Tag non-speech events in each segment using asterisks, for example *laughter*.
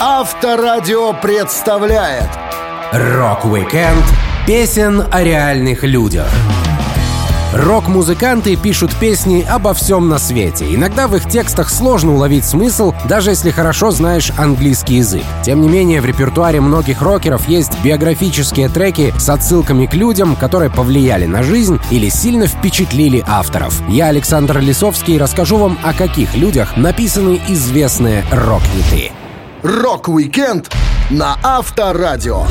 Авторадио представляет Рок-викенд песен о реальных людях. Рок-музыканты пишут песни обо всем на свете. Иногда в их текстах сложно уловить смысл, даже если хорошо знаешь английский язык. Тем не менее, в репертуаре многих рокеров есть биографические треки с отсылками к людям, которые повлияли на жизнь или сильно впечатлили авторов. Я, Александр Лисовский, расскажу вам, о каких людях написаны известные рок-хиты. Рок-викенд на Авторадио.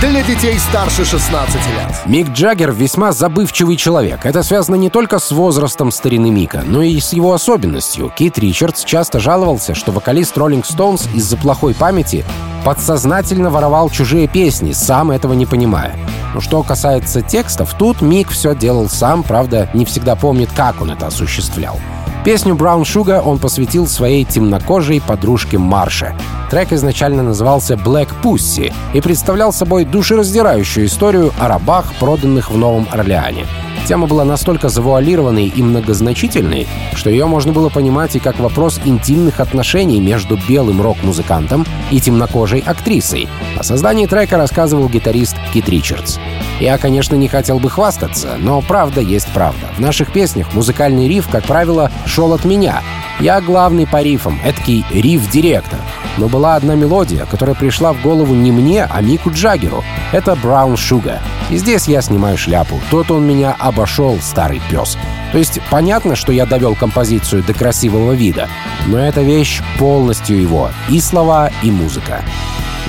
Для детей старше 16 лет. Мик Джаггер весьма забывчивый человек. Это связано не только с возрастом старины Мика, но и с его особенностью. Кит Ричардс часто жаловался, что вокалист Rolling Stones из-за плохой памяти подсознательно воровал чужие песни, сам этого не понимая. Но что касается текстов, тут Мик все делал сам, правда, не всегда помнит, как он это осуществлял. Песню «Brown Sugar» он посвятил своей темнокожей подружке Марше. Трек изначально назывался «Black Pussy» и представлял собой душераздирающую историю о рабах, проданных в Новом Орлеане. Тема была настолько завуалированной и многозначительной, что ее можно было понимать и как вопрос интимных отношений между белым рок-музыкантом и темнокожей актрисой. О создании трека рассказывал гитарист Кит Ричардс. Я, конечно, не хотел бы хвастаться, но правда есть правда. В наших песнях музыкальный риф, как правило, шел от меня. Я главный по рифам, эдакий риф-директор. Но была одна мелодия, которая пришла в голову не мне, а Мику Джаггеру. Это «Brown Sugar». И здесь я снимаю шляпу. Тот он меня обошел, старый пес. То есть понятно, что я довел композицию до красивого вида, но эта вещь полностью его. И слова, и музыка.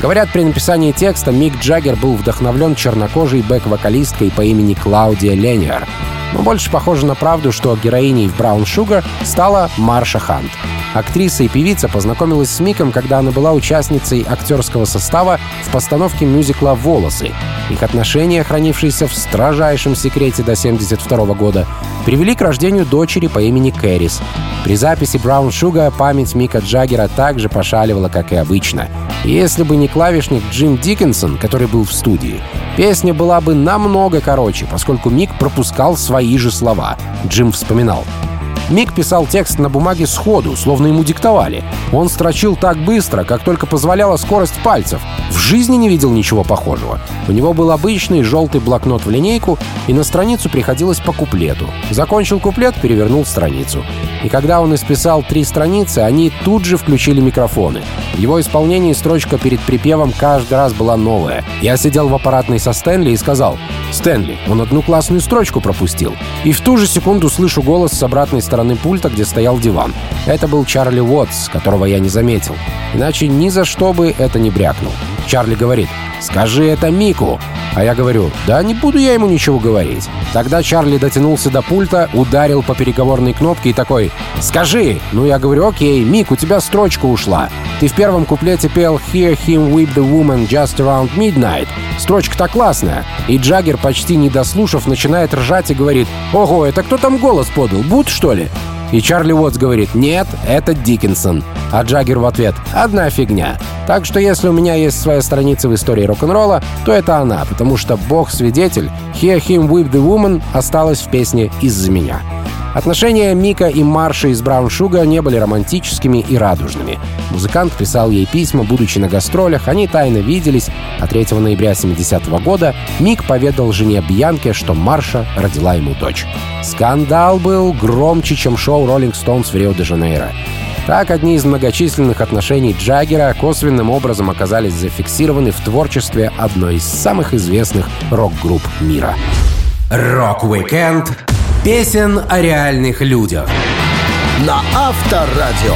Говорят, при написании текста Мик Джаггер был вдохновлен чернокожей бэк-вокалисткой по имени Клаудия Ленниер. Но больше похоже на правду, что героиней в «Браун Шугар» стала Марша Хант. Актриса и певица познакомилась с Миком, когда она была участницей актерского состава в постановке мюзикла «Волосы». Их отношения, хранившиеся в строжайшем секрете до 1972 года, привели к рождению дочери по имени Кэрис. При записи «Браун Шуга» память Мика Джаггера также пошаливала, как и обычно. Если бы не клавишник Джим Диккенсон, который был в студии, песня была бы намного короче, поскольку Мик пропускал свои же слова. Джим вспоминал. Мик писал текст на бумаге сходу, словно ему диктовали. Он строчил так быстро, как только позволяла скорость пальцев. В жизни не видел ничего похожего. У него был обычный желтый блокнот в линейку, и на страницу приходилось по куплету. Закончил куплет, перевернул страницу. И когда он исписал три страницы, они тут же включили микрофоны. В его исполнении строчка перед припевом каждый раз была новая. Я сидел в аппаратной со Стэнли и сказал «Стэнли, он одну классную строчку пропустил». И в ту же секунду слышу голос с обратной стороны пульта, где стоял диван. Это был Чарли Уотс, которого я не заметил. Иначе ни за что бы это не брякнул. Чарли говорит «Скажи это Мику». А я говорю, да не буду я ему ничего говорить. Тогда Чарли дотянулся до пульта, ударил по переговорной кнопке и такой «Скажи!» Ну я говорю, окей, Мик, у тебя строчка ушла. Ты в первом куплете пел «Hear him whip the woman just around midnight». Строчка-то классная. И Джаггер, почти не дослушав, начинает ржать и говорит «Ого, это кто там голос подал? Бут, что ли?» И Чарли Уотс говорит «Нет, это Диккенсон». А Джаггер в ответ «Одна фигня». Так что если у меня есть своя страница в истории рок-н-ролла, то это она, потому что бог-свидетель «Hear him with the woman» осталась в песне из-за меня. Отношения Мика и Марши из Браун Шуга не были романтическими и радужными. Музыкант писал ей письма, будучи на гастролях, они тайно виделись, а 3 ноября 70 -го года Мик поведал жене Бьянке, что Марша родила ему дочь. Скандал был громче, чем шоу «Роллинг Стоунс» в Рио-де-Жанейро. Так, одни из многочисленных отношений Джаггера косвенным образом оказались зафиксированы в творчестве одной из самых известных рок-групп мира. Рок-викенд песен о реальных людях. На Авторадио.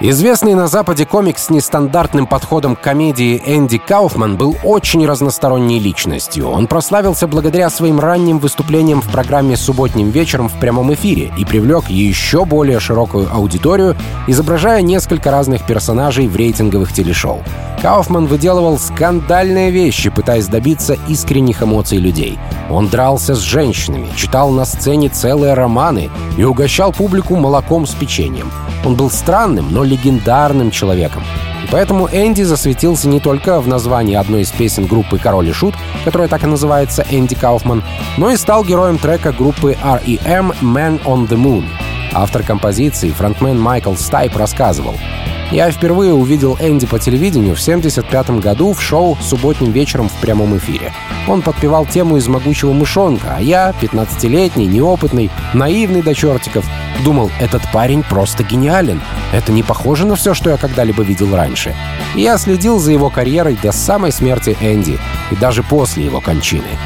Известный на Западе комик с нестандартным подходом к комедии Энди Кауфман был очень разносторонней личностью. Он прославился благодаря своим ранним выступлениям в программе «Субботним вечером» в прямом эфире и привлек еще более широкую аудиторию, изображая несколько разных персонажей в рейтинговых телешоу. Кауфман выделывал скандальные вещи, пытаясь добиться искренних эмоций людей. Он дрался с женщинами, читал на сцене целые романы и угощал публику молоком с печеньем. Он был странным, но легендарным человеком. Поэтому Энди засветился не только в названии одной из песен группы «Король и Шут», которая так и называется «Энди Кауфман», но и стал героем трека группы R.E.M. «Man on the Moon». Автор композиции, фронтмен Майкл Стайп, рассказывал Я впервые увидел Энди по телевидению в 1975 году в шоу «Субботним вечером» в прямом эфире. Он подпевал тему из «Могучего мышонка», а я, 15-летний, неопытный, наивный до чертиков, думал, этот парень просто гениален. Это не похоже на все, что я когда-либо видел раньше. И я следил за его карьерой до самой смерти Энди, и даже после его кончины.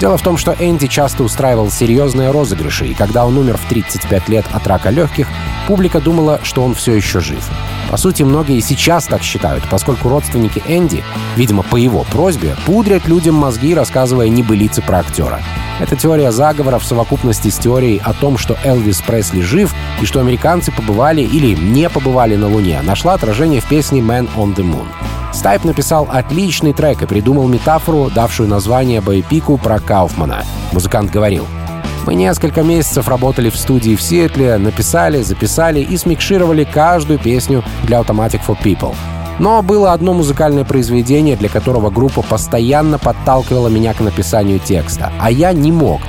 Дело в том, что Энди часто устраивал серьезные розыгрыши, и когда он умер в 35 лет от рака легких, публика думала, что он все еще жив. По сути, многие сейчас так считают, поскольку родственники Энди, видимо, по его просьбе, пудрят людям мозги, рассказывая небылицы про актера. Эта теория заговора в совокупности с теорией о том, что Элвис Пресли жив и что американцы побывали или не побывали на Луне, нашла отражение в песне «Man on the Moon». Стайп написал отличный трек и придумал метафору, давшую название боепику про Кауфмана. Музыкант говорил, мы несколько месяцев работали в студии в Сиэтле, написали, записали и смикшировали каждую песню для Automatic for People. Но было одно музыкальное произведение, для которого группа постоянно подталкивала меня к написанию текста, а я не мог,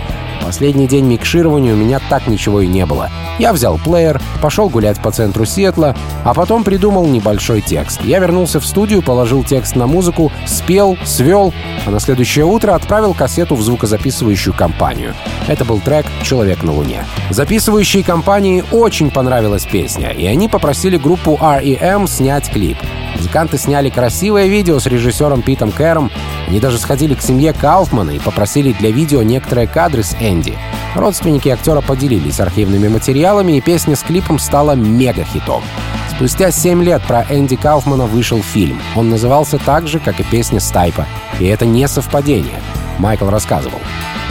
Последний день микширования у меня так ничего и не было. Я взял плеер, пошел гулять по центру Сиэтла, а потом придумал небольшой текст. Я вернулся в студию, положил текст на музыку, спел, свел, а на следующее утро отправил кассету в звукозаписывающую компанию. Это был трек «Человек на Луне». Записывающей компании очень понравилась песня, и они попросили группу R.E.M. снять клип. Музыканты сняли красивое видео с режиссером Питом Кэром. Они даже сходили к семье Кауфмана и попросили для видео некоторые кадры с Энди. Родственники актера поделились архивными материалами, и песня с клипом стала мега-хитом. Спустя 7 лет про Энди Кауфмана вышел фильм. Он назывался так же, как и песня Стайпа. И это не совпадение. Майкл рассказывал.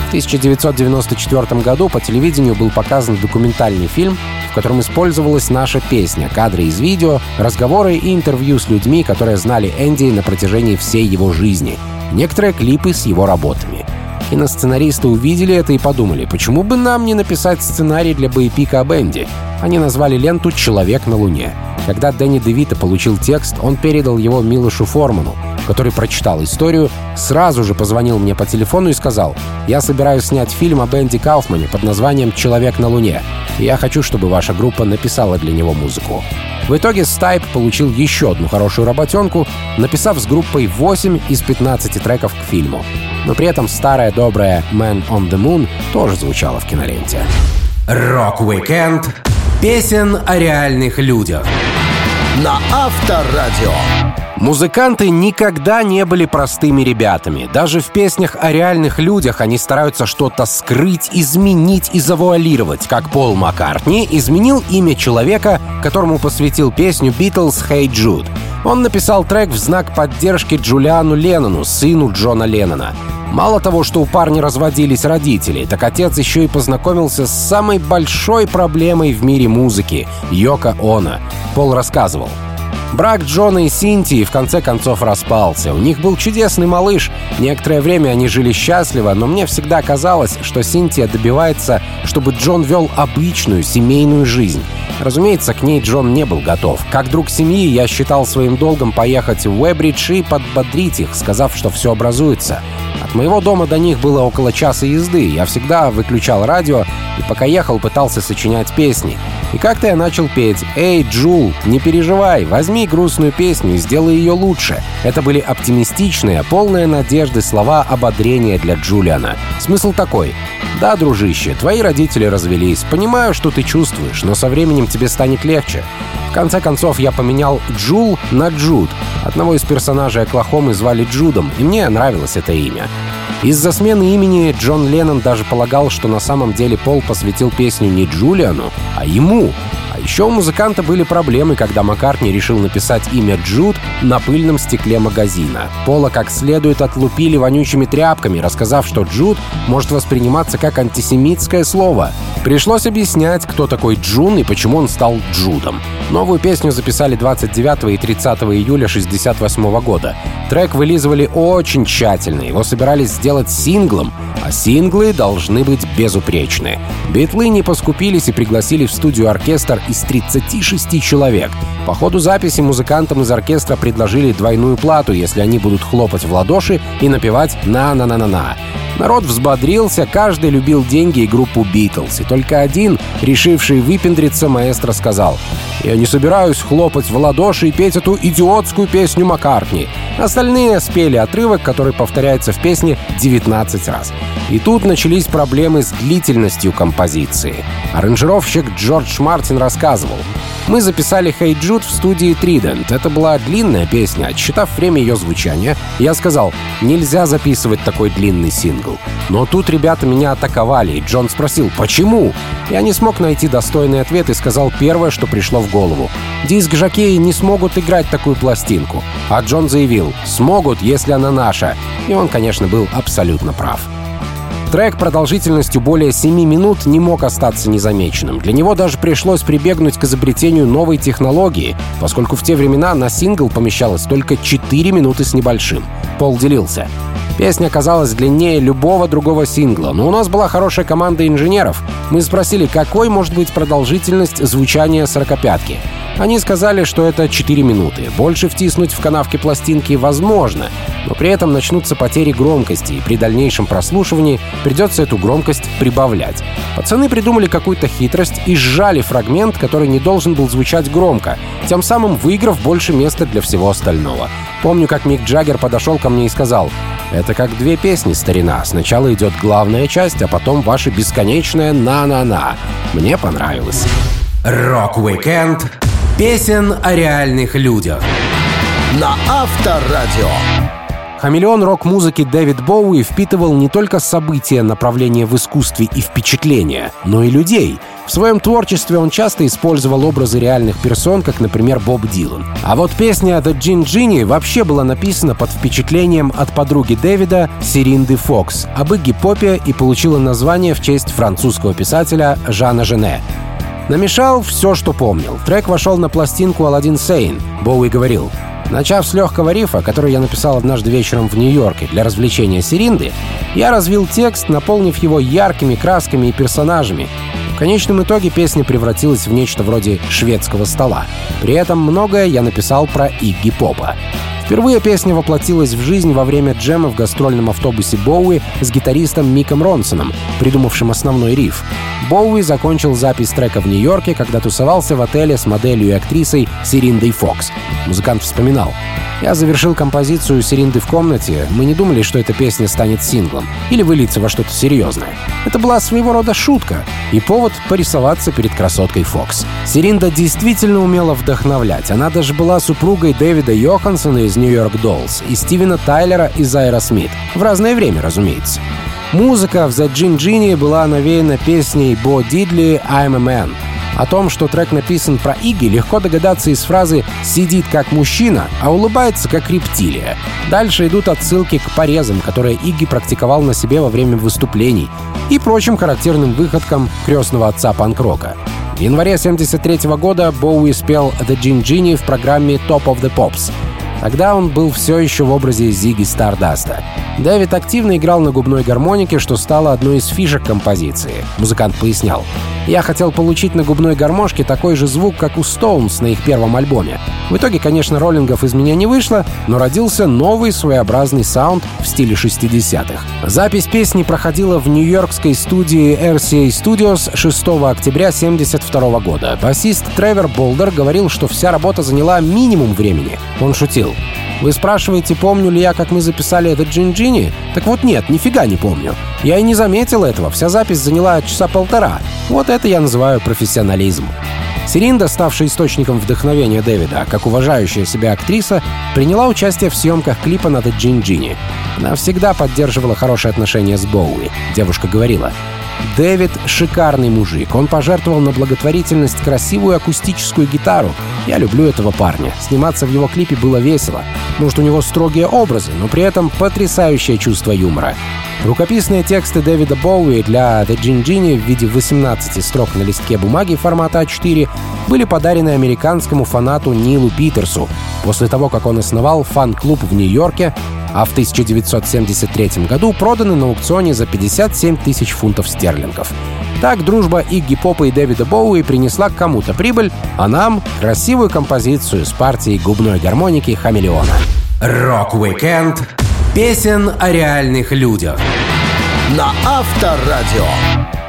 В 1994 году по телевидению был показан документальный фильм, в котором использовалась наша песня, кадры из видео, разговоры и интервью с людьми, которые знали Энди на протяжении всей его жизни, некоторые клипы с его работами. Киносценаристы увидели это и подумали, почему бы нам не написать сценарий для боепика об Энди. Они назвали ленту «Человек на Луне». Когда Дэнни Девита получил текст, он передал его Милошу Форману, который прочитал историю, сразу же позвонил мне по телефону и сказал, «Я собираюсь снять фильм об Энди Кауфмане под названием «Человек на Луне», я хочу, чтобы ваша группа написала для него музыку». В итоге Стайп получил еще одну хорошую работенку, написав с группой 8 из 15 треков к фильму. Но при этом старая добрая «Man on the Moon» тоже звучала в киноленте. Рок-викенд песен о реальных людях на Авторадио. Музыканты никогда не были простыми ребятами. Даже в песнях о реальных людях они стараются что-то скрыть, изменить и завуалировать, как Пол Маккартни изменил имя человека, которому посвятил песню «Beatles Hey Jude». Он написал трек в знак поддержки Джулиану Леннону, сыну Джона Леннона. Мало того, что у парня разводились родители, так отец еще и познакомился с самой большой проблемой в мире музыки — Йоко Оно. Пол рассказывал. Брак Джона и Синтии в конце концов распался. У них был чудесный малыш. Некоторое время они жили счастливо, но мне всегда казалось, что Синтия добивается, чтобы Джон вел обычную семейную жизнь. Разумеется, к ней Джон не был готов. Как друг семьи, я считал своим долгом поехать в Уэбридж и подбодрить их, сказав, что все образуется. От моего дома до них было около часа езды. Я всегда выключал радио и пока ехал, пытался сочинять песни. И как-то я начал петь «Эй, Джул, не переживай, возьми грустную песню и сделай ее лучше». Это были оптимистичные, полные надежды слова ободрения для Джулиана. Смысл такой. «Да, дружище, твои родители развелись. Понимаю, что ты чувствуешь, но со временем тебе станет легче». В конце концов, я поменял Джул на Джуд. Одного из персонажей Оклахомы звали Джудом, и мне нравилось это имя. Из-за смены имени Джон Леннон даже полагал, что на самом деле Пол посвятил песню не Джулиану, а ему. А еще у музыканта были проблемы, когда Маккартни решил написать имя Джуд на пыльном стекле магазина. Пола как следует отлупили вонючими тряпками, рассказав, что Джуд может восприниматься как антисемитское слово. Пришлось объяснять, кто такой Джун и почему он стал Джудом. Новую песню записали 29 и 30 июля 1968 года. Трек вылизывали очень тщательно, его собирались сделать синглом, а синглы должны быть безупречны. Битлы не поскупились и пригласили в студию оркестр из 36 человек. По ходу записи музыкантам из оркестра предложили двойную плату, если они будут хлопать в ладоши и напевать «на-на-на-на-на». Народ взбодрился, каждый любил деньги и группу «Битлз». И только один, решивший выпендриться, маэстро сказал «Я не собираюсь хлопать в ладоши и петь эту идиотскую песню Маккартни». Остальные спели отрывок, который повторяется в песне 19 раз. И тут начались проблемы с длительностью композиции. Аранжировщик Джордж Мартин рассказывал. Мы записали «Hey Jude» в студии Trident. Это была длинная песня. Отсчитав время ее звучания, я сказал, нельзя записывать такой длинный сингл. Но тут ребята меня атаковали, и Джон спросил, почему? Я не смог найти достойный ответ и сказал первое, что пришло в голову. Диск-жокеи не смогут играть такую пластинку. А Джон заявил, смогут, если она наша. И он, конечно, был абсолютно прав. Трек продолжительностью более 7 минут не мог остаться незамеченным. Для него даже пришлось прибегнуть к изобретению новой технологии, поскольку в те времена на сингл помещалось только 4 минуты с небольшим. Пол делился. Песня оказалась длиннее любого другого сингла, но у нас была хорошая команда инженеров. Мы спросили, какой может быть продолжительность звучания сорокопятки. Они сказали, что это 4 минуты. Больше втиснуть в канавки пластинки возможно, но при этом начнутся потери громкости, и при дальнейшем прослушивании придется эту громкость прибавлять. Пацаны придумали какую-то хитрость и сжали фрагмент, который не должен был звучать громко, тем самым выиграв больше места для всего остального. Помню, как Мик Джаггер подошел ко мне и сказал, «Это как две песни, старина. Сначала идет главная часть, а потом ваша бесконечная «на-на-на». Мне понравилось». Рок-викенд песен о реальных людях. На Авторадио. Хамелеон рок-музыки Дэвид Боуи впитывал не только события, направления в искусстве и впечатления, но и людей. В своем творчестве он часто использовал образы реальных персон, как, например, Боб Дилан. А вот песня «The Gin Genie» вообще была написана под впечатлением от подруги Дэвида Сиринды Фокс об Игги Попе и получила название в честь французского писателя Жана Жене. Намешал все, что помнил. Трек вошел на пластинку «Аладдин Сейн». Боуи говорил, Начав с легкого рифа, который я написал однажды вечером в Нью-Йорке для развлечения Сиринды, я развил текст, наполнив его яркими красками и персонажами. В конечном итоге песня превратилась в нечто вроде шведского стола. При этом многое я написал про Игги Попа. Впервые песня воплотилась в жизнь во время джема в гастрольном автобусе Боуи с гитаристом Миком Ронсоном, придумавшим основной риф. Боуи закончил запись трека в Нью-Йорке, когда тусовался в отеле с моделью и актрисой Сириндой Фокс. Музыкант вспоминал. «Я завершил композицию Сиринды в комнате. Мы не думали, что эта песня станет синглом или выльется во что-то серьезное. Это была своего рода шутка и повод порисоваться перед красоткой Фокс. Сиринда действительно умела вдохновлять. Она даже была супругой Дэвида Йоханссона из Нью-Йорк Доллс и Стивена Тайлера из Айра Смит. В разное время, разумеется. Музыка в The Gin Genie была навеяна песней Бо Дидли «I'm a Man». О том, что трек написан про Игги, легко догадаться из фразы «сидит как мужчина, а улыбается как рептилия». Дальше идут отсылки к порезам, которые Игги практиковал на себе во время выступлений и прочим характерным выходкам крестного отца панк-рока. В январе 1973 года Боуи спел «The Gin Genie» в программе «Top of the Pops», Тогда он был все еще в образе Зиги Стардаста. Дэвид активно играл на губной гармонике, что стало одной из фишек композиции. Музыкант пояснял. «Я хотел получить на губной гармошке такой же звук, как у Стоунс на их первом альбоме. В итоге, конечно, роллингов из меня не вышло, но родился новый своеобразный саунд в стиле 60-х. Запись песни проходила в нью-йоркской студии RCA Studios 6 октября 1972 года. Басист Тревор Болдер говорил, что вся работа заняла минимум времени. Он шутил. Вы спрашиваете, помню ли я, как мы записали этот Джинджини? Так вот нет, нифига не помню. Я и не заметил этого, вся запись заняла часа полтора. Вот это я называю профессионализм. Сиринда, ставшая источником вдохновения Дэвида, как уважающая себя актриса, приняла участие в съемках клипа на The Gin Она всегда поддерживала хорошие отношения с Боуи. Девушка говорила, Дэвид — шикарный мужик. Он пожертвовал на благотворительность красивую акустическую гитару. Я люблю этого парня. Сниматься в его клипе было весело. Может, у него строгие образы, но при этом потрясающее чувство юмора. Рукописные тексты Дэвида Боуи для The Gin в виде 18 строк на листке бумаги формата А4 были подарены американскому фанату Нилу Питерсу после того, как он основал фан-клуб в Нью-Йорке, а в 1973 году проданы на аукционе за 57 тысяч фунтов стерлингов. Так дружба Игги Попа и Дэвида Боуи принесла кому-то прибыль, а нам — красивую композицию с партией губной гармоники «Хамелеона». Рок-викенд песен о реальных людях на Авторадио.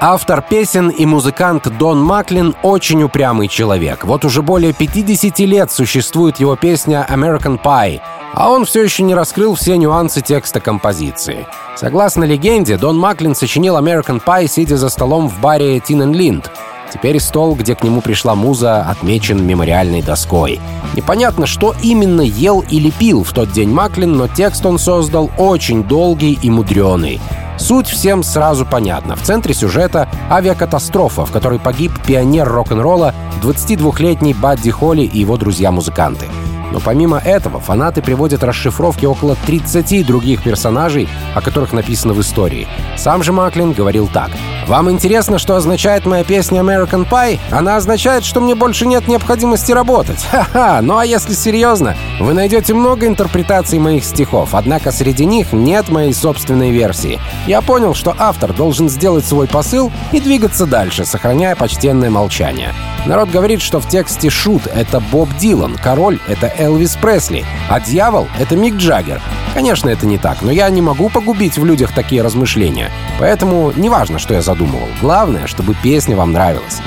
Автор песен и музыкант Дон Маклин очень упрямый человек. Вот уже более 50 лет существует его песня «American Pie», а он все еще не раскрыл все нюансы текста композиции. Согласно легенде, Дон Маклин сочинил «American Pie», сидя за столом в баре «Тин Линд». Теперь стол, где к нему пришла муза, отмечен мемориальной доской. Непонятно, что именно ел или пил в тот день Маклин, но текст он создал очень долгий и мудреный. Суть всем сразу понятна. В центре сюжета авиакатастрофа, в которой погиб пионер рок-н-ролла 22-летний Бадди Холли и его друзья-музыканты. Но помимо этого, фанаты приводят расшифровки около 30 других персонажей, о которых написано в истории. Сам же Маклин говорил так. «Вам интересно, что означает моя песня American Pie? Она означает, что мне больше нет необходимости работать. *laughs* Ха-ха! Ну а если серьезно, вы найдете много интерпретаций моих стихов, однако среди них нет моей собственной версии. Я понял, что автор должен сделать свой посыл и двигаться дальше, сохраняя почтенное молчание. Народ говорит, что в тексте «Шут» — это Боб Дилан, король — это Элвис Пресли, а дьявол — это Мик Джаггер. Конечно, это не так, но я не могу погубить в людях такие размышления. Поэтому неважно, что я задумывал. Главное, чтобы песня вам нравилась.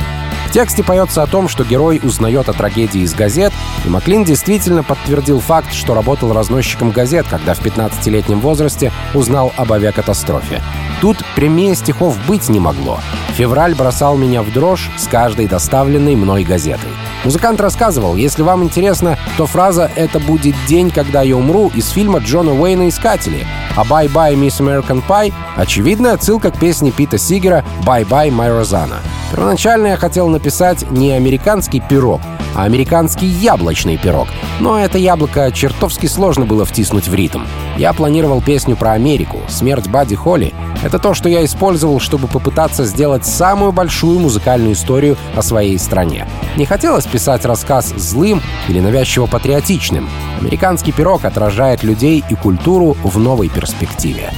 В тексте поется о том, что герой узнает о трагедии из газет, и Маклин действительно подтвердил факт, что работал разносчиком газет, когда в 15-летнем возрасте узнал об авиакатастрофе. Тут прямее стихов быть не могло. Февраль бросал меня в дрожь с каждой доставленной мной газетой. Музыкант рассказывал, если вам интересно, то фраза «Это будет день, когда я умру» из фильма Джона Уэйна «Искатели», а «Bye-bye, Miss American Pie» — очевидная отсылка к песне Пита Сигера «Bye-bye, My Rosanna». Первоначально я хотел написать не американский пирог, а американский яблочный пирог. Но это яблоко чертовски сложно было втиснуть в ритм. Я планировал песню про Америку. «Смерть Бадди Холли» — это то, что я использовал, чтобы попытаться сделать самую большую музыкальную историю о своей стране. Не хотелось писать рассказ злым или навязчиво-патриотичным. Американский пирог отражает людей и культуру в новой перспективе.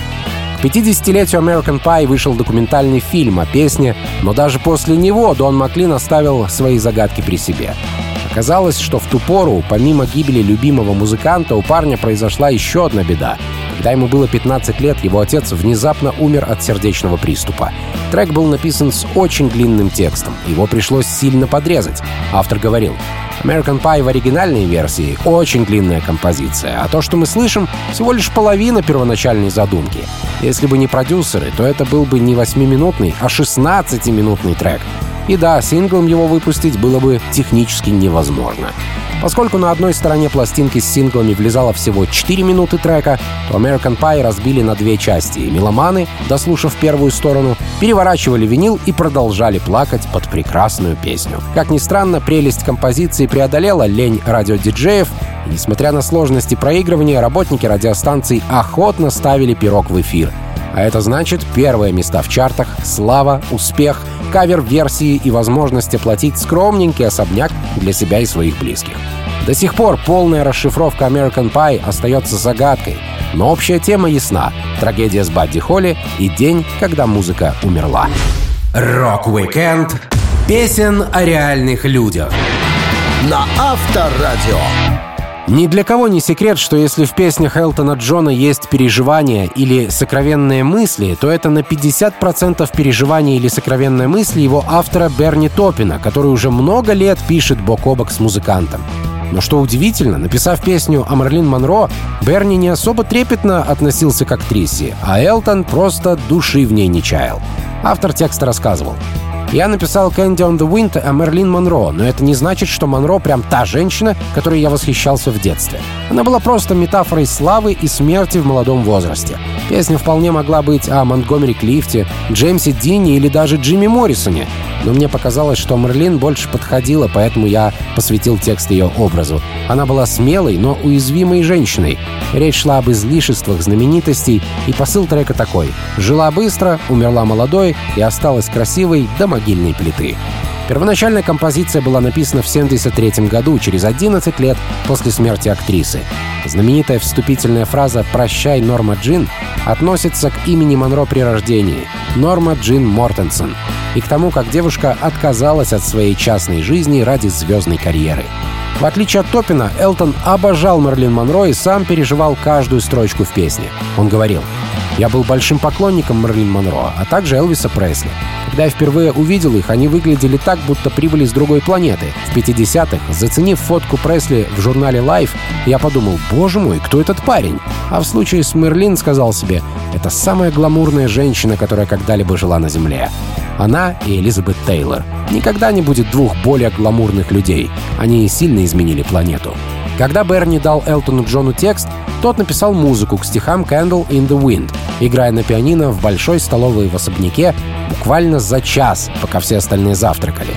К 50-летию American Pie вышел документальный фильм о песне, но даже после него Дон Маклин оставил свои загадки при себе. Оказалось, что в ту пору, помимо гибели любимого музыканта, у парня произошла еще одна беда. Когда ему было 15 лет, его отец внезапно умер от сердечного приступа. Трек был написан с очень длинным текстом. Его пришлось сильно подрезать. Автор говорил, American Pie в оригинальной версии — очень длинная композиция, а то, что мы слышим, всего лишь половина первоначальной задумки. Если бы не продюсеры, то это был бы не 8-минутный, а 16-минутный трек. И да, синглом его выпустить было бы технически невозможно. Поскольку на одной стороне пластинки с синглами влезало всего 4 минуты трека, то American Pie разбили на две части, и меломаны, дослушав первую сторону, переворачивали винил и продолжали плакать под прекрасную песню. Как ни странно, прелесть композиции преодолела лень радиодиджеев, и, несмотря на сложности проигрывания, работники радиостанций охотно ставили пирог в эфир. А это значит первые места в чартах, слава, успех — кавер-версии и возможность оплатить скромненький особняк для себя и своих близких. До сих пор полная расшифровка American Pie остается загадкой, но общая тема ясна — трагедия с Бадди Холли и день, когда музыка умерла. Рок-викенд песен о реальных людях на Авторадио. Ни для кого не секрет, что если в песнях Элтона Джона есть переживания или сокровенные мысли, то это на 50% переживания или сокровенные мысли его автора Берни Топина, который уже много лет пишет бок о бок с музыкантом. Но что удивительно, написав песню о Марлин Монро, Берни не особо трепетно относился к актрисе, а Элтон просто души в ней не чаял. Автор текста рассказывал. Я написал «Candy on the Wind» о Мерлин Монро, но это не значит, что Монро прям та женщина, которой я восхищался в детстве. Она была просто метафорой славы и смерти в молодом возрасте. Песня вполне могла быть о Монтгомери Клифте, Джеймсе Динни или даже Джимми Моррисоне, но мне показалось, что Мерлин больше подходила, поэтому я посвятил текст ее образу. Она была смелой, но уязвимой женщиной. Речь шла об излишествах знаменитостей, и посыл трека такой. Жила быстро, умерла молодой и осталась красивой до могильной плиты. Первоначальная композиция была написана в 1973 году, через 11 лет после смерти актрисы. Знаменитая вступительная фраза «Прощай, Норма Джин» относится к имени Монро при рождении — Норма Джин Мортенсон. и к тому, как девушка отказалась от своей частной жизни ради звездной карьеры. В отличие от Топина, Элтон обожал Мерлин Монро и сам переживал каждую строчку в песне. Он говорил, «Я был большим поклонником Мерлин Монро, а также Элвиса Пресли. Когда я впервые увидел их, они выглядели так, будто прибыли с другой планеты. В 50-х, заценив фотку Пресли в журнале Life, я подумал, боже мой, кто этот парень? А в случае с Мерлин сказал себе, это самая гламурная женщина, которая когда-либо жила на Земле. Она и Элизабет Тейлор. Никогда не будет двух более гламурных людей. Они сильно изменили планету. Когда Берни дал Элтону Джону текст, тот написал музыку к стихам «Candle in the Wind», играя на пианино в большой столовой в особняке буквально за час, пока все остальные завтракали.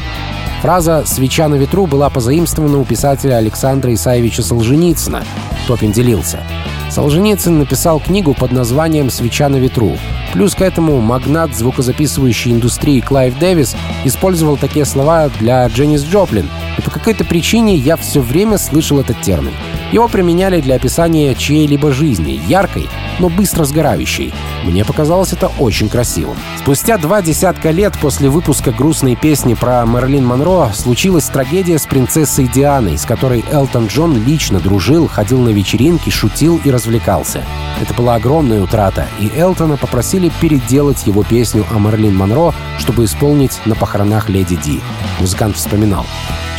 Фраза «свеча на ветру» была позаимствована у писателя Александра Исаевича Солженицына. Топин делился. Солженицын написал книгу под названием «Свеча на ветру». Плюс к этому магнат звукозаписывающей индустрии Клайв Дэвис использовал такие слова для Дженис Джоплин, и по какой-то причине я все время слышал этот термин. Его применяли для описания чьей-либо жизни, яркой, но быстро сгорающей. Мне показалось это очень красивым. Спустя два десятка лет после выпуска грустной песни про Мэрилин Монро случилась трагедия с принцессой Дианой, с которой Элтон Джон лично дружил, ходил на вечеринки, шутил и развлекался. Это была огромная утрата, и Элтона попросили переделать его песню о Мэрилин Монро, чтобы исполнить на похоронах Леди Ди. Музыкант вспоминал.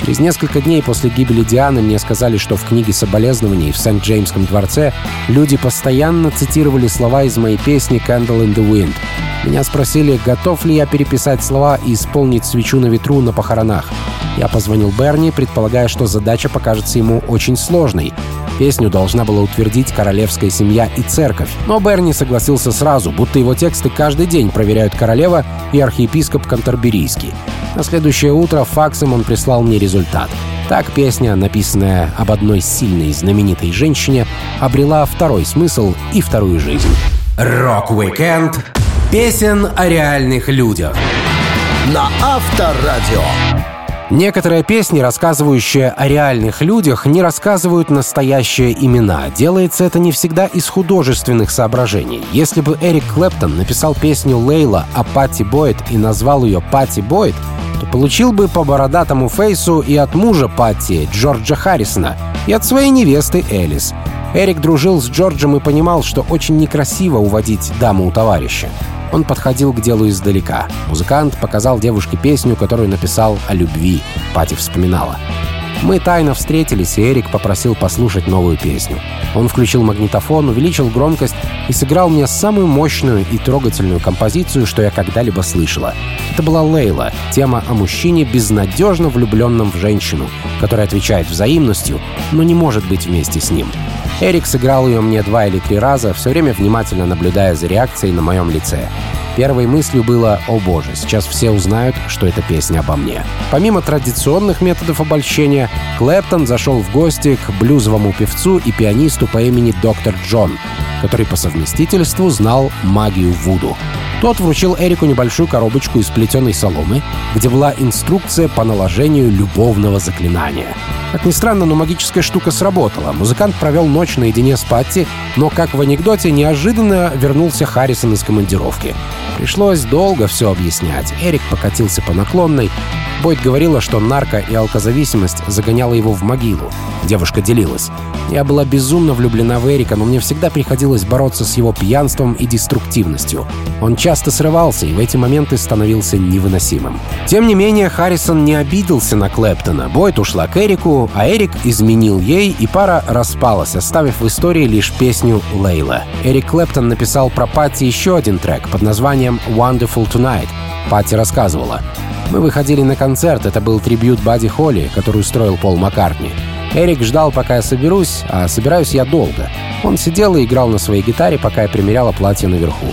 Через несколько дней после гибели Дианы мне сказали, что в книге соболезнований в Сент-Джеймском дворце люди постоянно цитировали слова из моей песни «Candle in the Wind». Меня спросили, готов ли я переписать слова и исполнить «Свечу на ветру» на похоронах. Я позвонил Берни, предполагая, что задача покажется ему очень сложной. Песню должна была утвердить королевская семья и церковь. Но Берни согласился сразу, будто его тексты каждый день проверяют королева и архиепископ Кантерберийский. На следующее утро факсом он прислал мне результат. Так песня, написанная об одной сильной знаменитой женщине, обрела второй смысл и вторую жизнь. Рок-викенд песен о реальных людях. На Авторадио. Некоторые песни, рассказывающие о реальных людях, не рассказывают настоящие имена. Делается это не всегда из художественных соображений. Если бы Эрик Клэптон написал песню «Лейла» о Патти Бойд и назвал ее «Патти Бойд», то получил бы по бородатому фейсу и от мужа Патти, Джорджа Харрисона, и от своей невесты Элис. Эрик дружил с Джорджем и понимал, что очень некрасиво уводить даму у товарища. Он подходил к делу издалека. Музыкант показал девушке песню, которую написал о любви. Пати вспоминала. Мы тайно встретились, и Эрик попросил послушать новую песню. Он включил магнитофон, увеличил громкость и сыграл мне самую мощную и трогательную композицию, что я когда-либо слышала. Это была Лейла, тема о мужчине, безнадежно влюбленном в женщину, которая отвечает взаимностью, но не может быть вместе с ним. Эрик сыграл ее мне два или три раза, все время внимательно наблюдая за реакцией на моем лице. Первой мыслью было «О боже, сейчас все узнают, что эта песня обо мне». Помимо традиционных методов обольщения, Клэптон зашел в гости к блюзовому певцу и пианисту по имени Доктор Джон, который по совместительству знал магию Вуду. Тот вручил Эрику небольшую коробочку из плетеной соломы, где была инструкция по наложению любовного заклинания. Как ни странно, но магическая штука сработала. Музыкант провел ночь наедине с Патти, но, как в анекдоте, неожиданно вернулся Харрисон из командировки. Пришлось долго все объяснять. Эрик покатился по наклонной. Бойд говорила, что нарко и алкозависимость загоняла его в могилу. Девушка делилась. Я была безумно влюблена в Эрика, но мне всегда приходилось бороться с его пьянством и деструктивностью. Он часто срывался и в эти моменты становился невыносимым. Тем не менее, Харрисон не обиделся на Клэптона. Бойд ушла к Эрику, а Эрик изменил ей, и пара распалась, оставив в истории лишь песню «Лейла». Эрик Клэптон написал про Патти еще один трек под названием «Wonderful Tonight». Патти рассказывала. «Мы выходили на концерт, это был трибют Бадди Холли, который устроил Пол Маккартни. Эрик ждал, пока я соберусь, а собираюсь я долго. Он сидел и играл на своей гитаре, пока я примеряла платье наверху.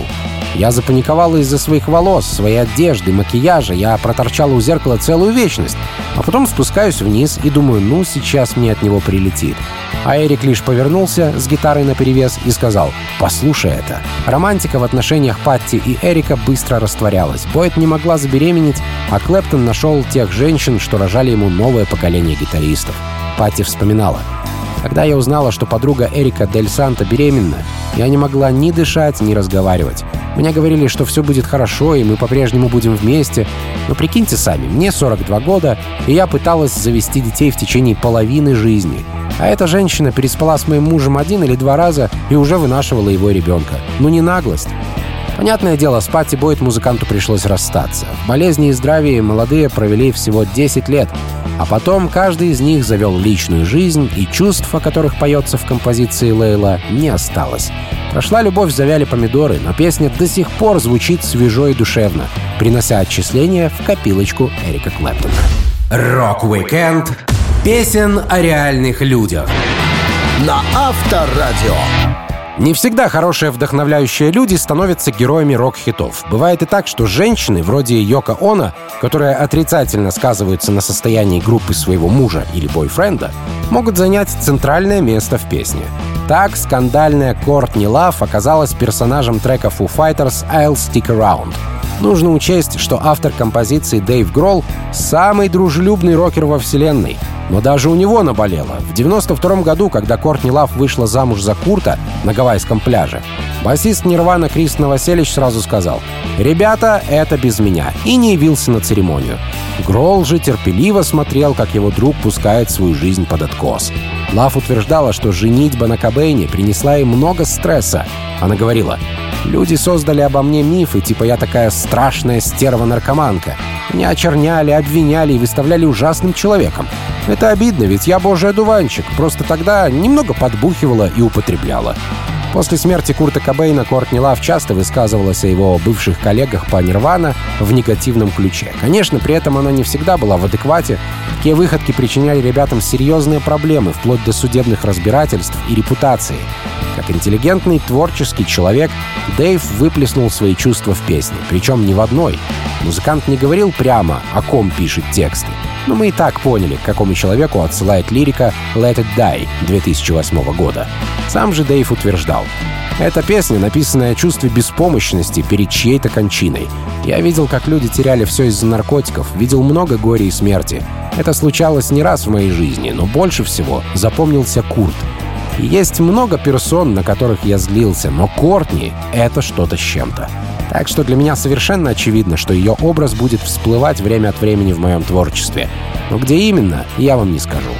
Я запаниковала из-за своих волос, своей одежды, макияжа. Я проторчала у зеркала целую вечность. А потом спускаюсь вниз и думаю, ну, сейчас мне от него прилетит. А Эрик лишь повернулся с гитарой наперевес и сказал «Послушай это». Романтика в отношениях Патти и Эрика быстро растворялась. Бойт не могла забеременеть, а Клэптон нашел тех женщин, что рожали ему новое поколение гитаристов. Патти вспоминала. Когда я узнала, что подруга Эрика Дель Санта беременна, я не могла ни дышать, ни разговаривать. Мне говорили, что все будет хорошо, и мы по-прежнему будем вместе. Но прикиньте сами, мне 42 года, и я пыталась завести детей в течение половины жизни. А эта женщина переспала с моим мужем один или два раза и уже вынашивала его ребенка. Ну не наглость. Понятное дело, с Патти Бойт музыканту пришлось расстаться. В болезни и здравии молодые провели всего 10 лет, а потом каждый из них завел личную жизнь, и чувств, о которых поется в композиции Лейла, не осталось. Прошла любовь, завяли помидоры, но песня до сих пор звучит свежо и душевно, принося отчисления в копилочку Эрика Клэптона. Рок-викенд песен о реальных людях. На Авторадио. Не всегда хорошие вдохновляющие люди становятся героями рок-хитов. Бывает и так, что женщины, вроде Йоко Оно, которые отрицательно сказываются на состоянии группы своего мужа или бойфренда, могут занять центральное место в песне. Так, скандальная Кортни Лав оказалась персонажем трека Foo Fighters «I'll Stick Around», Нужно учесть, что автор композиции Дэйв Гролл — самый дружелюбный рокер во вселенной. Но даже у него наболело. В 92 году, когда Кортни Лав вышла замуж за Курта на гавайском пляже, басист Нирвана Крис Новоселич сразу сказал «Ребята, это без меня» и не явился на церемонию. Гролл же терпеливо смотрел, как его друг пускает свою жизнь под откос. Лав утверждала, что женитьба на Кобейне принесла ей много стресса. Она говорила, Люди создали обо мне мифы, типа я такая страшная стерва-наркоманка. Меня очерняли, обвиняли и выставляли ужасным человеком. Это обидно, ведь я божий одуванчик. Просто тогда немного подбухивала и употребляла. После смерти Курта Кобейна Кортни Лав часто высказывалась о его бывших коллегах по Нирвана в негативном ключе. Конечно, при этом она не всегда была в адеквате. Такие выходки причиняли ребятам серьезные проблемы, вплоть до судебных разбирательств и репутации. Как интеллигентный, творческий человек, Дэйв выплеснул свои чувства в песне, причем не в одной. Музыкант не говорил прямо, о ком пишет тексты. Но мы и так поняли, к какому человеку отсылает лирика «Let It Die» 2008 года. Сам же Дэйв утверждал, эта песня, написанная о чувстве беспомощности перед чьей-то кончиной. Я видел, как люди теряли все из-за наркотиков, видел много горя и смерти. Это случалось не раз в моей жизни, но больше всего запомнился Курт. Есть много персон, на которых я злился, но Кортни — это что-то с чем-то. Так что для меня совершенно очевидно, что ее образ будет всплывать время от времени в моем творчестве. Но где именно, я вам не скажу.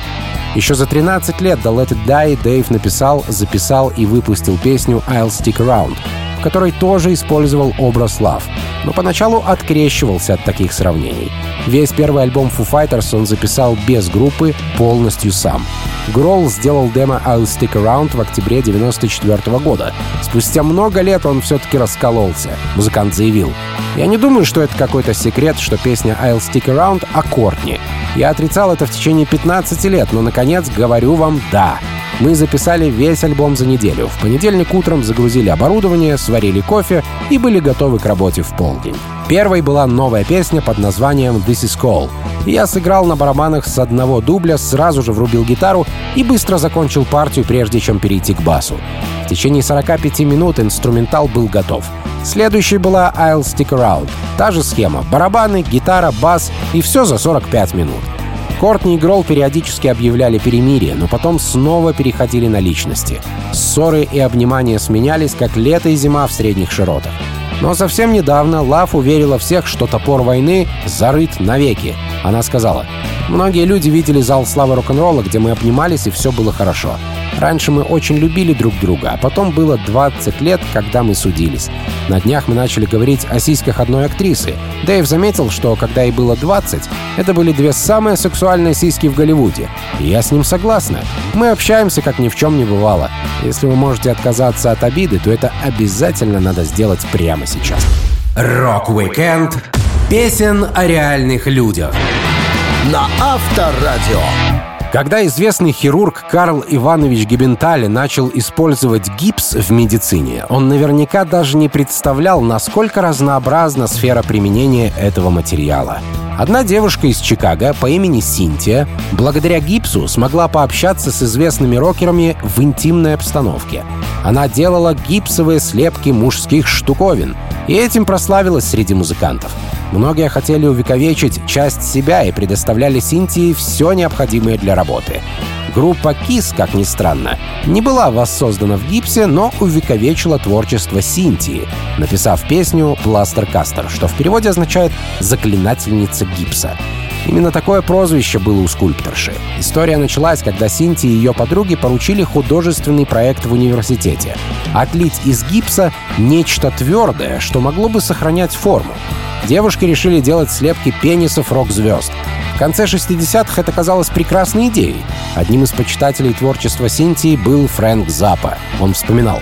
Еще за 13 лет до Let It Die Дэйв написал, записал и выпустил песню «I'll Stick Around», в которой тоже использовал образ Love, но поначалу открещивался от таких сравнений. Весь первый альбом Foo Fighters он записал без группы, полностью сам. Гролл сделал демо «I'll Stick Around» в октябре 1994 года. Спустя много лет он все-таки раскололся. Музыкант заявил, «Я не думаю, что это какой-то секрет, что песня «I'll Stick Around» о Кортни. Я отрицал это в течение 15 лет, но, наконец, говорю вам «да». Мы записали весь альбом за неделю. В понедельник утром загрузили оборудование, сварили кофе и были готовы к работе в полдень. Первой была новая песня под названием «This is Call». Я сыграл на барабанах с одного дубля, сразу же врубил гитару и быстро закончил партию, прежде чем перейти к басу. В течение 45 минут инструментал был готов. Следующей была «I'll Stick Around». Та же схема — барабаны, гитара, бас и все за 45 минут. Кортни и Гролл периодически объявляли перемирие, но потом снова переходили на личности. Ссоры и обнимания сменялись, как лето и зима в средних широтах. Но совсем недавно Лав уверила всех, что топор войны зарыт навеки. Она сказала, «Многие люди видели зал славы рок-н-ролла, где мы обнимались, и все было хорошо. Раньше мы очень любили друг друга, а потом было 20 лет, когда мы судились. На днях мы начали говорить о сиськах одной актрисы. Дэйв заметил, что когда ей было 20, это были две самые сексуальные сиськи в Голливуде. И я с ним согласна. Мы общаемся, как ни в чем не бывало. Если вы можете отказаться от обиды, то это обязательно надо сделать прямо сейчас. Рок-викенд песен о реальных людях. На Авторадио. Когда известный хирург Карл Иванович Гибенталь начал использовать гипс в медицине, он наверняка даже не представлял, насколько разнообразна сфера применения этого материала. Одна девушка из Чикаго по имени Синтия благодаря гипсу смогла пообщаться с известными рокерами в интимной обстановке. Она делала гипсовые слепки мужских штуковин и этим прославилась среди музыкантов. Многие хотели увековечить часть себя и предоставляли Синтии все необходимое для работы. Группа KISS, как ни странно, не была воссоздана в гипсе, но увековечила творчество Синтии, написав песню «Пластер Кастер», что в переводе означает «заклинательница гипса». Именно такое прозвище было у скульпторши. История началась, когда Синти и ее подруги поручили художественный проект в университете — отлить из гипса нечто твердое, что могло бы сохранять форму. Девушки решили делать слепки пенисов рок-звезд. В конце 60-х это казалось прекрасной идеей. Одним из почитателей творчества Синтии был Фрэнк Запа. Он вспоминал.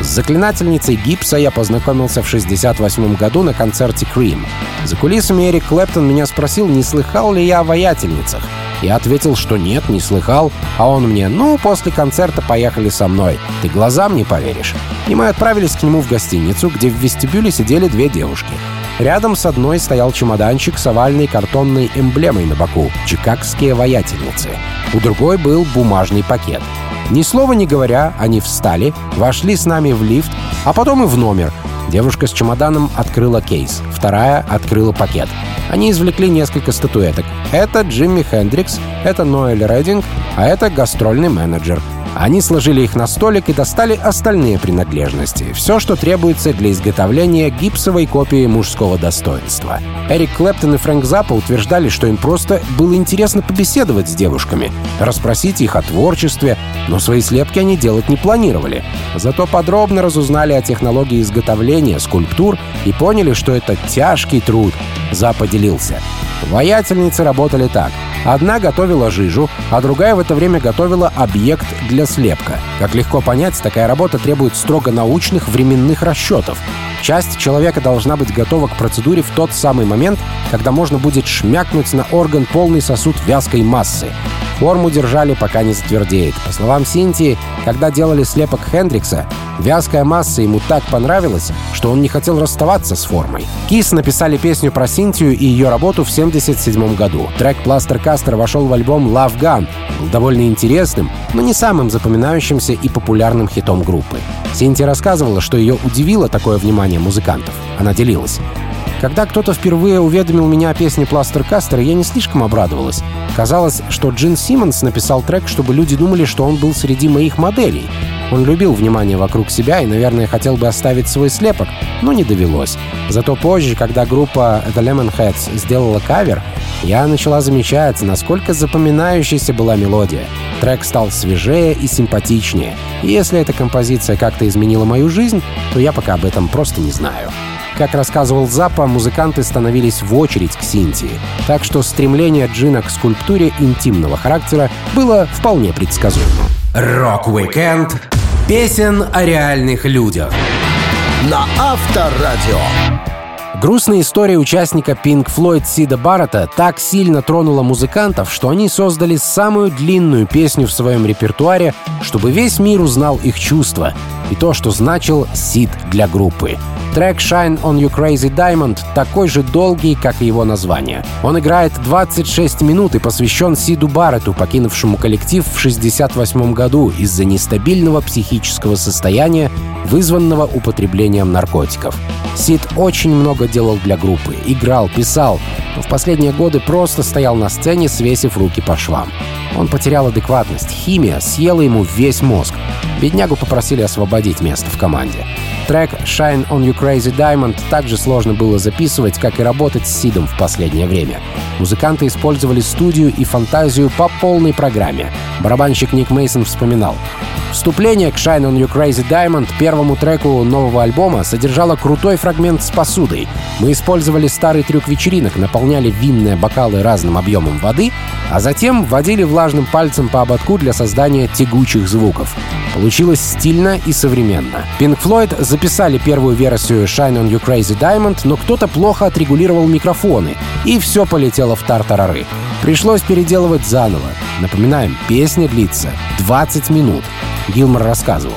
С заклинательницей гипса я познакомился в 68 году на концерте Cream. За кулисами Эрик Клэптон меня спросил, не слыхал ли я о воятельницах. Я ответил, что нет, не слыхал, а он мне, ну, после концерта поехали со мной. Ты глазам не поверишь. И мы отправились к нему в гостиницу, где в вестибюле сидели две девушки. Рядом с одной стоял чемоданчик с овальной картонной эмблемой на боку — «Чикагские воятельницы». У другой был бумажный пакет — ни слова не говоря, они встали, вошли с нами в лифт, а потом и в номер. Девушка с чемоданом открыла кейс, вторая открыла пакет. Они извлекли несколько статуэток. Это Джимми Хендрикс, это Ноэль Реддинг, а это гастрольный менеджер — они сложили их на столик и достали остальные принадлежности. Все, что требуется для изготовления гипсовой копии мужского достоинства. Эрик Клэптон и Фрэнк Заппа утверждали, что им просто было интересно побеседовать с девушками, расспросить их о творчестве, но свои слепки они делать не планировали. Зато подробно разузнали о технологии изготовления скульптур и поняли, что это тяжкий труд. Запа делился. Воятельницы работали так. Одна готовила жижу, а другая в это время готовила объект для слепка. Как легко понять, такая работа требует строго научных временных расчетов. Часть человека должна быть готова к процедуре в тот самый момент, когда можно будет шмякнуть на орган полный сосуд вязкой массы. Форму держали, пока не затвердеет. По словам Синтии, когда делали слепок Хендрикса, вязкая масса ему так понравилась, что он не хотел расставаться с формой. Кис написали песню про Синтию и ее работу в 1977 году. Трек «Пластер Кастер» вошел в альбом «Love Gun», был довольно интересным, но не самым запоминающимся и популярным хитом группы. Синтия рассказывала, что ее удивило такое внимание музыкантов. Она делилась. Когда кто-то впервые уведомил меня о песне «Пластер Кастер», я не слишком обрадовалась. Казалось, что Джин Симмонс написал трек, чтобы люди думали, что он был среди моих моделей. Он любил внимание вокруг себя и, наверное, хотел бы оставить свой слепок, но не довелось. Зато позже, когда группа The Lemonheads сделала кавер, я начала замечать, насколько запоминающейся была мелодия. Трек стал свежее и симпатичнее. И если эта композиция как-то изменила мою жизнь, то я пока об этом просто не знаю. Как рассказывал Заппа, музыканты становились в очередь к Синтии, так что стремление Джина к скульптуре интимного характера было вполне предсказуемо. Рок-викенд песен о реальных людях. На Авторадио. Грустная история участника Pink Floyd Сида Баррета так сильно тронула музыкантов, что они создали самую длинную песню в своем репертуаре, чтобы весь мир узнал их чувства и то, что значил Сид для группы. Трек «Shine on You Crazy Diamond» такой же долгий, как и его название. Он играет 26 минут и посвящен Сиду Барретту, покинувшему коллектив в 1968 году из-за нестабильного психического состояния, вызванного употреблением наркотиков. Сид очень много делал для группы, играл, писал, но в последние годы просто стоял на сцене, свесив руки по швам. Он потерял адекватность, химия съела ему весь мозг. Беднягу попросили освободить место в команде. Трек «Shine on You Crazy Diamond» также сложно было записывать, как и работать с Сидом в последнее время. Музыканты использовали студию и фантазию по полной программе. Барабанщик Ник Мейсон вспоминал. Вступление к «Shine on You Crazy Diamond» первому треку нового альбома содержало крутой фрагмент с посудой. Мы использовали старый трюк вечеринок, наполняли винные бокалы разным объемом воды, а затем вводили влажным пальцем по ободку для создания тягучих звуков. Получилось стильно и современно. Pink Floyd записали первую версию Shine on You Crazy Diamond, но кто-то плохо отрегулировал микрофоны, и все полетело в тартарары. Пришлось переделывать заново. Напоминаем, песня длится 20 минут. Гилмор рассказывал.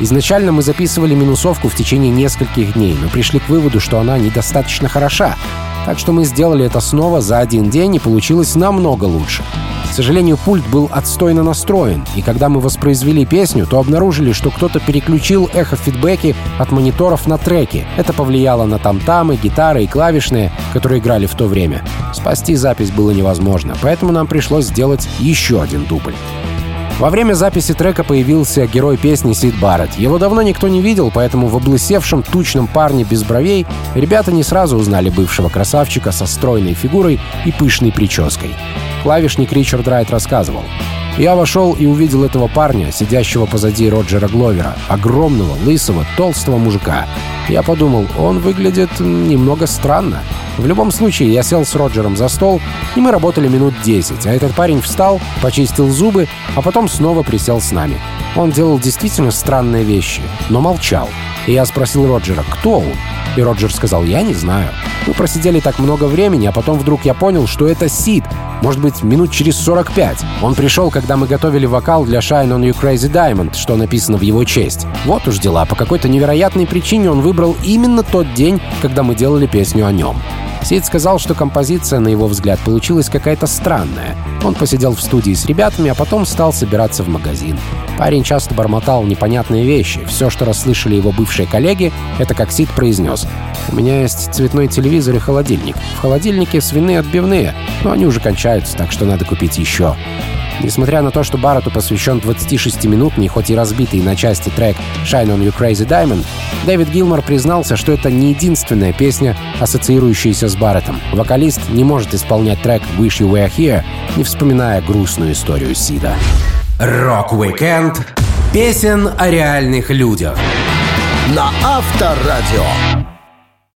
Изначально мы записывали минусовку в течение нескольких дней, но пришли к выводу, что она недостаточно хороша. Так что мы сделали это снова за один день, и получилось намного лучше. К сожалению, пульт был отстойно настроен, и когда мы воспроизвели песню, то обнаружили, что кто-то переключил эхо-фидбэки от мониторов на треки. Это повлияло на там-тамы, гитары и клавишные, которые играли в то время. Спасти запись было невозможно, поэтому нам пришлось сделать еще один дубль. Во время записи трека появился герой песни Сид Барретт. Его давно никто не видел, поэтому в облысевшем тучном парне без бровей ребята не сразу узнали бывшего красавчика со стройной фигурой и пышной прической. Клавишник Ричард Райт рассказывал. Я вошел и увидел этого парня, сидящего позади Роджера Гловера, огромного, лысого, толстого мужика. Я подумал, он выглядит немного странно. В любом случае, я сел с Роджером за стол, и мы работали минут 10, а этот парень встал, почистил зубы, а потом снова присел с нами. Он делал действительно странные вещи, но молчал. И я спросил Роджера, кто он? И Роджер сказал, я не знаю. Мы просидели так много времени, а потом вдруг я понял, что это Сид. Может быть, минут через 45. Он пришел, когда мы готовили вокал для Shine on You Crazy Diamond, что написано в его честь. Вот уж дела. По какой-то невероятной причине он выбрал именно тот день, когда мы делали песню о нем. Сид сказал, что композиция, на его взгляд, получилась какая-то странная. Он посидел в студии с ребятами, а потом стал собираться в магазин. Парень часто бормотал непонятные вещи. Все, что расслышали его бывшие коллеги, это как Сид произнес. «У меня есть цветной телевизор и холодильник. В холодильнике свиные отбивные, но они уже кончаются, так что надо купить еще». Несмотря на то, что Барретту посвящен 26-минутный, хоть и разбитый на части трек «Shine on You Crazy Diamond», Дэвид Гилмор признался, что это не единственная песня, ассоциирующаяся с Барреттом. Вокалист не может исполнять трек «Wish You Were Here», не вспоминая грустную историю Сида. Рок-викенд песен о реальных людях. На Авторадио.